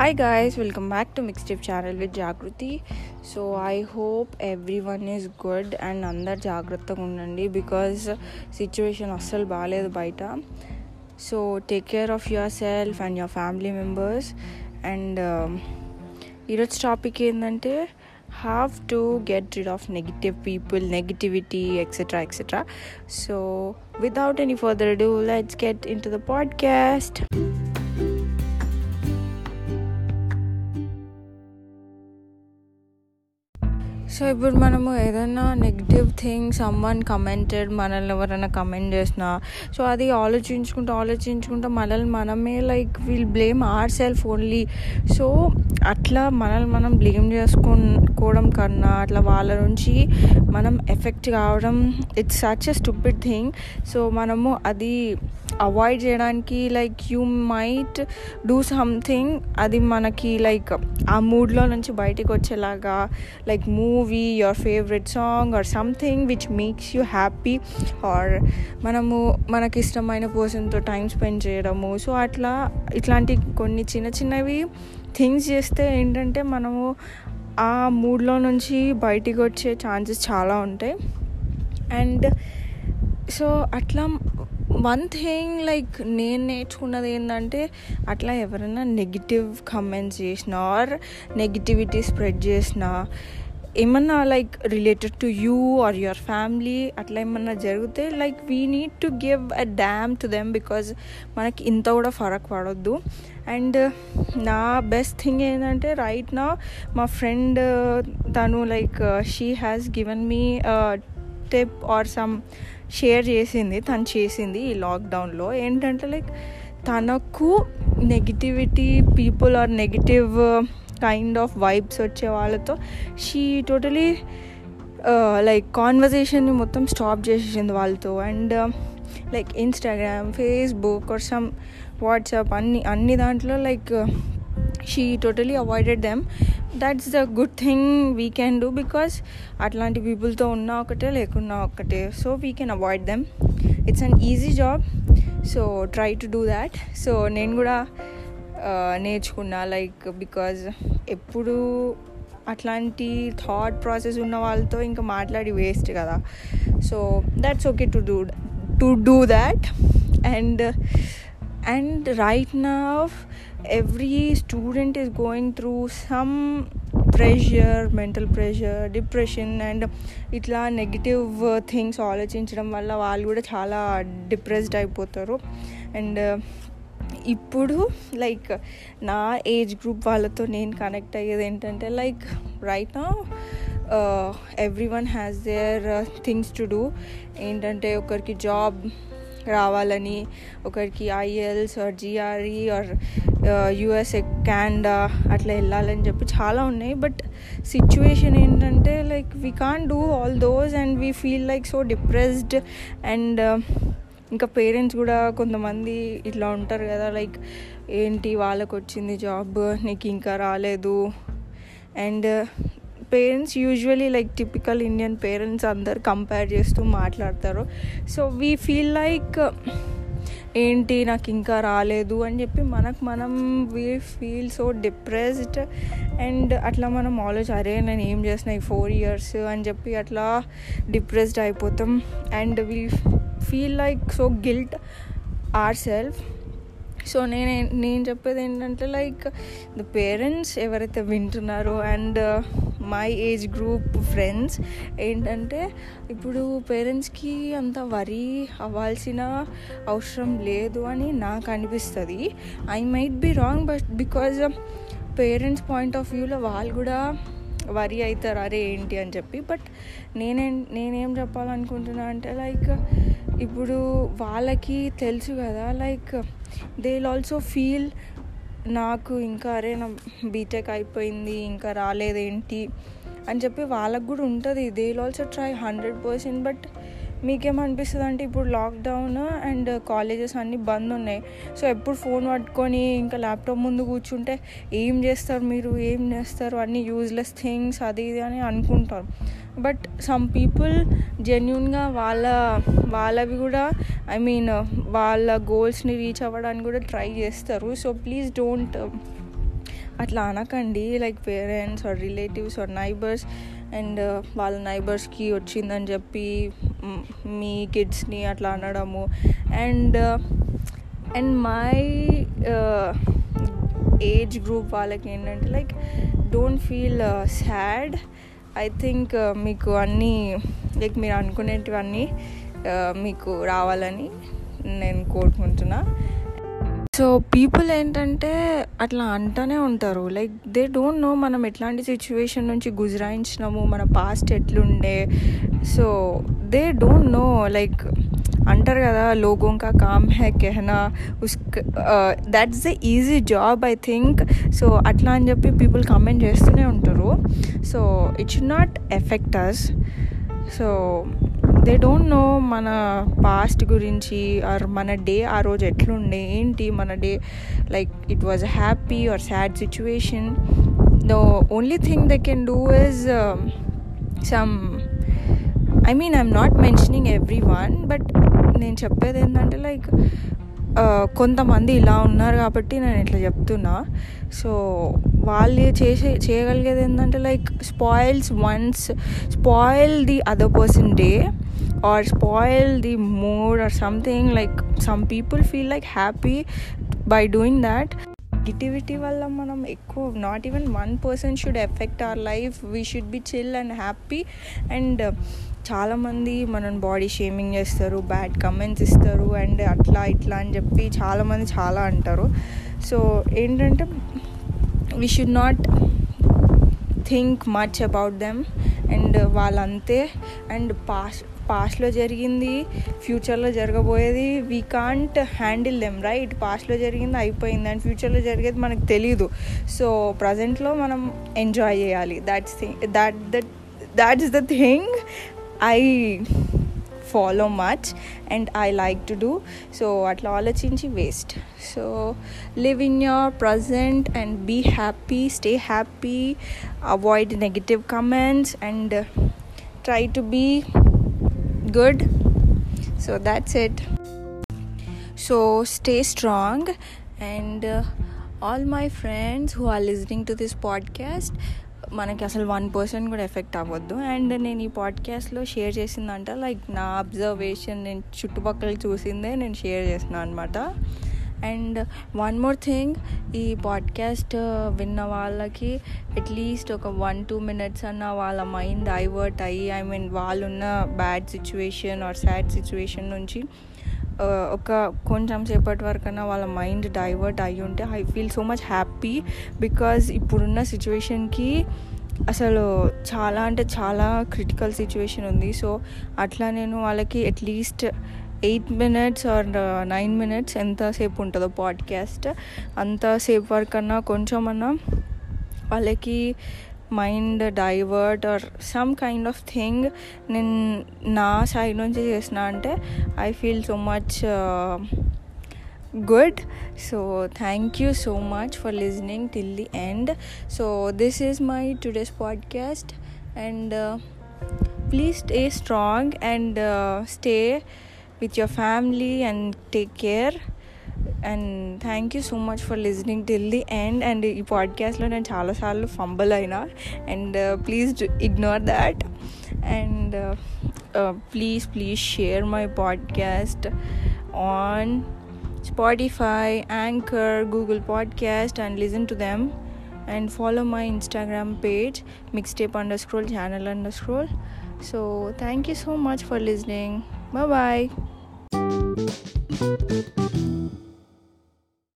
Hi guys, welcome back to Mixtape channel with Jagruti. So I hope everyone is good and అందరు జాగ్రత్తగా ఉండండి because situation అస్సలు బాగాలేదు బయట. So take care of yourself and your family members and ఈరోజు topic ఏంటంటే have to get rid of negative people negativity etcetera etcetera so without any further do let's get into the podcast so ఇప్పుడు మనము ఏదైనా negative thing someone commented మనల్ని ఎవరైనా comment చేసినా so అది ఆలోచించుకుంటూ ఆలోచించుకుంటూ మనల్ని మనమే like will blame our self only so అట్లా మనల్ని మనం బ్లేమ్ చేసుకోవడం కన్నా అట్లా వాళ్ళ నుంచి మనం ఎఫెక్ట్ కావడం it's such a stupid thing so మనము అది అవాయిడ్ చేయడానికి like you might do something అది మనకి లైక్ ఆ మూడ్లో నుంచి బయటికి వచ్చేలాగా like movie your favourite song or something which makes you happy or మనము మనకి ఇష్టమైన పర్సన్తో టైం స్పెండ్ చేయడము. సో అట్లా ఇట్లాంటి కొన్ని చిన్న చిన్నవి థింగ్స్ చేస్తే ఏంటంటే మనము ఆ మూడ్లో నుంచి బయటికి వచ్చే ఛాన్సెస్ చాలా ఉంటాయి. అండ్ సో అట్లా వన్ థింగ్ లైక్ నేను నేర్చుకున్నది ఏంటంటే అట్లా ఎవరైనా నెగిటివ్ కమెంట్స్ చేసిన ఆర్ నెగిటివిటీ స్ప్రెడ్ చేసిన ఏమన్నా like related to you or your family అట్లా ఏమన్నా జరిగితే like we need to give a damn to them because మనకి ఇంత కూడా ఫరక్ పడొద్దు. అండ్ నా బెస్ట్ థింగ్ ఏంటంటే రైట్ నా మా ఫ్రెండ్ తను like she has given me tip or some share చేసింది తను చేసింది ఈ లాక్డౌన్లో ఏంటంటే లైక్ తనకు negativity people or negative kind of vibes వచ్చే వాళ్ళతో షీ టోటలీ లైక్ కాన్వర్జేషన్ని మొత్తం స్టాప్ చేసేసింది వాళ్ళతో. And like Instagram Facebook or some WhatsApp అన్ని అన్ని దాంట్లో like she totally avoided them that's the good thing we can do because అట్లాంటి పీపుల్తో ఉన్నా ఒకటే లేకున్నా ఒకటే. So we can avoid them it's an easy job so try to do that so నేను కూడా నేర్చుకున్నా లైక్ బికాజ్ ఎప్పుడు అట్లాంటి థాట్ ప్రాసెస్ ఉన్న వాళ్ళతో ఇంకా మాట్లాడి వేస్ట్ కదా. So that's okay to do to do that and and right నా every student is going through some pressure mental pressure depression and ఇట్లా నెగిటివ్ థింగ్స్ uh, ఆలోచించడం వల్ల వాళ్ళు కూడా చాలా డిప్రెస్డ్ అయిపోతారు. అండ్ uh, ఇప్పుడు లైక్ నా ఏజ్ గ్రూప్ వాళ్ళతో నేను కనెక్ట్ అయ్యేది ఏంటంటే లైక్ రైట్ నా every one has their things to do ఏంటంటే ఒకరికి జాబ్ రావాలని. ఒకరికి IELTS or GRE or USA Canada అట్లా వెళ్ళాలని చెప్పి చాలా ఉన్నాయి. బట్ సిచ్యువేషన్ ఏంటంటే like we can do all those and we feel like so depressed and ఇంకా పేరెంట్స్ కూడా కొంతమంది ఇట్లా ఉంటారు కదా లైక్ ఏంటి వాళ్ళకు వచ్చింది జాబ్ నీకు ఇంకా రాలేదు. And parents usually like typical Indian parents అందరు కంపేర్ చేస్తూ మాట్లాడతారు. సో వీ ఫీల్ లైక్ ఏంటి నాకు ఇంకా రాలేదు అని చెప్పి మనకు మనం we feel so depressed and అట్లా మనం ఆలోచన అరే నేను ఏం చేసిన ఈ ఫోర్ ఇయర్స్ అని చెప్పి అట్లా డిప్రెస్డ్ అయిపోతాం. And we feel like so guilt or self so నేను నేను చెప్పేది ఏంటంటే లైక్ ద పేరెంట్స్ ఎవరైతే వింటున్నారో and my age group friends ఏంటంటే ఇప్పుడు పేరెంట్స్కి అంత వరీ అవ్వాల్సిన అవసరం లేదు అని నాకు అనిపిస్తుంది. I might be wrong but because parents point of వ్యూలో వాళ్ళు కూడా వరి అవుతారు అరే ఏంటి? అని చెప్పి. బట్ నేనేం నేనేం చెప్పాలనుకుంటున్నా అంటే లైక్ ఇప్పుడు వాళ్ళకి తెలుసు కదా లైక్ దే ఆల్సో ఫీల్ నాకు ఇంకా అరే నా బీటెక్ అయిపోయింది ఇంకా రాలేదేంటి అని చెప్పి వాళ్ళకు కూడా ఉంటుంది. They also try hundred percent but మీకేమనిపిస్తుంది అంటే ఇప్పుడు లాక్డౌన్ అండ్ కాలేజెస్ అన్నీ బంద్ ఉన్నాయి. సో ఎప్పుడు ఫోన్ పట్టుకొని ఇంకా ల్యాప్టాప్ ముందు కూర్చుంటే ఏం చేస్తారు మీరు ఏం చేస్తారు? అన్నీ యూజ్లెస్ థింగ్స్ అది ఇది అని అనుకుంటారు. బట్ సమ్ పీపుల్ జెన్యున్గా వాళ్ళ వాళ్ళవి కూడా ఐ మీన్ వాళ్ళ గోల్స్ని రీచ్ అవ్వడానికి కూడా ట్రై చేస్తారు. సో ప్లీజ్ డోంట్ um, అట్లా అనకండి. Like parents or relatives or neighbours and uh, వాళ్ళ నైబర్స్కి వచ్చిందని చెప్పి మీ కిడ్స్ని అట్లా అనడము. And uh, and my uh, age group వాళ్ళకి ఏంటంటే like don't feel sad. I think uh, మీకు అన్నీ లైక్ మీరు అనుకునేటివన్నీ uh, మీకు రావాలని నేను కోరుకుంటున్నా. సో పీపుల్ ఏంటంటే అట్లా అంటూనే ఉంటారు. లైక్ దే డోంట్ నో మనం ఎట్లాంటి సిచ్యువేషన్ నుంచి గుజరాయించినాము మన పాస్ట్ ఎట్లుండే. So they don't know like అంటారు కదా లోగోంకా కామ్ హే కెహనా ఉస్ that's the easy job I think so అట్లా అని చెప్పి పీపుల్ కామెంట్ చేస్తూనే ఉంటారు. So it should not effect us so they don't know మన పాస్ట్ గురించి ఆర్ మన డే ఆ రోజు ఎట్లుండే ఏంటి మన day like it was happy or sad situation the only thing they can do is some I mean I'm not mentioning every one but నేను చెప్పేది ఏంటంటే లైక్ కొంతమంది ఇలా ఉన్నారు కాబట్టి నేను ఇట్లా చెప్తున్నా. సో వాళ్ళు చేసే చేయగలిగేది ఏంటంటే like spoils ones spoil the other person day or spoil the mood or something like some people feel like happy by doing that negativity వల్ల మనం ఎక్కువ not even one person should effect our life we should be chill and happy and చాలామంది మనం body shaming చేస్తారు bad comments ఇస్తారు and అట్లా ఇట్లా అని చెప్పి చాలామంది చాలా అంటారు. సో ఏంటంటే we should not think much about them and వాళ్ళంతే. And past పాస్ట్లో జరిగింది ఫ్యూచర్లో జరగబోయేది we can't handle them right పాస్ట్లో జరిగింది అయిపోయింది అండ్ ఫ్యూచర్లో జరిగేది మనకు తెలీదు. సో ప్రజెంట్లో మనం ఎంజాయ్ చేయాలి. That's thing that that that is the thing i follow much and i like to do. So atla alochinchi waste. So live in your present and be happy stay happy avoid negative comments and uh, try to be good. So that's it. So stay strong and uh, all my friends who are listening to this podcast మనకి అసలు one percent కూడా effect అవ్వద్దు. And నేను ఈ పాడ్కాస్ట్లో share చేసిందంట like నా observation నేను చుట్టుపక్కల చూసిందే నేను షేర్ చేసిన అనమాట అండ్ వన్ మోర్ థింగ్ ఈ పాడ్కాస్ట్ uh, విన్న వాళ్ళకి అట్లీస్ట్ ఒక వన్ టూ మినిట్స్ అన్న వాళ్ళ మైండ్ డైవర్ట్ అయ్యి ఐ మీన్ వాళ్ళున్న bad situation or sad situation నుంచి ఒక కొంచెం సేపటి వరకైనా వాళ్ళ మైండ్ డైవర్ట్ అయ్యి ఉంటే I feel so much happy because ఇప్పుడున్న సిచ్యువేషన్కి అసలు చాలా అంటే చాలా క్రిటికల్ సిచ్యువేషన్ ఉంది. సో అట్లా నేను వాళ్ళకి at least eight minutes or nine minutes ఎంతసేపు ఉంటుందో పాడ్కాస్ట్ అంతసేపు వరకన్నా కొంచెం అన్నా వాళ్ళకి mind divert or some kind of thing నేను నా సైడ్ నుంచి చేసిన అంటే I feel so much good so thank you so much for listening till the end so this is my today's podcast and please stay strong and stay with your family and take care And thank you so much for listening till the end and ఈ పాడ్కాస్ట్లో నేను చాలాసార్లు fumble అయినా and please ignore that and please please share my podcast on Spotify, Anchor, Google Podcast, and listen to them. And follow my Instagram page, mixtape underscore channel underscore. So, thank you so much for listening. Bye bye.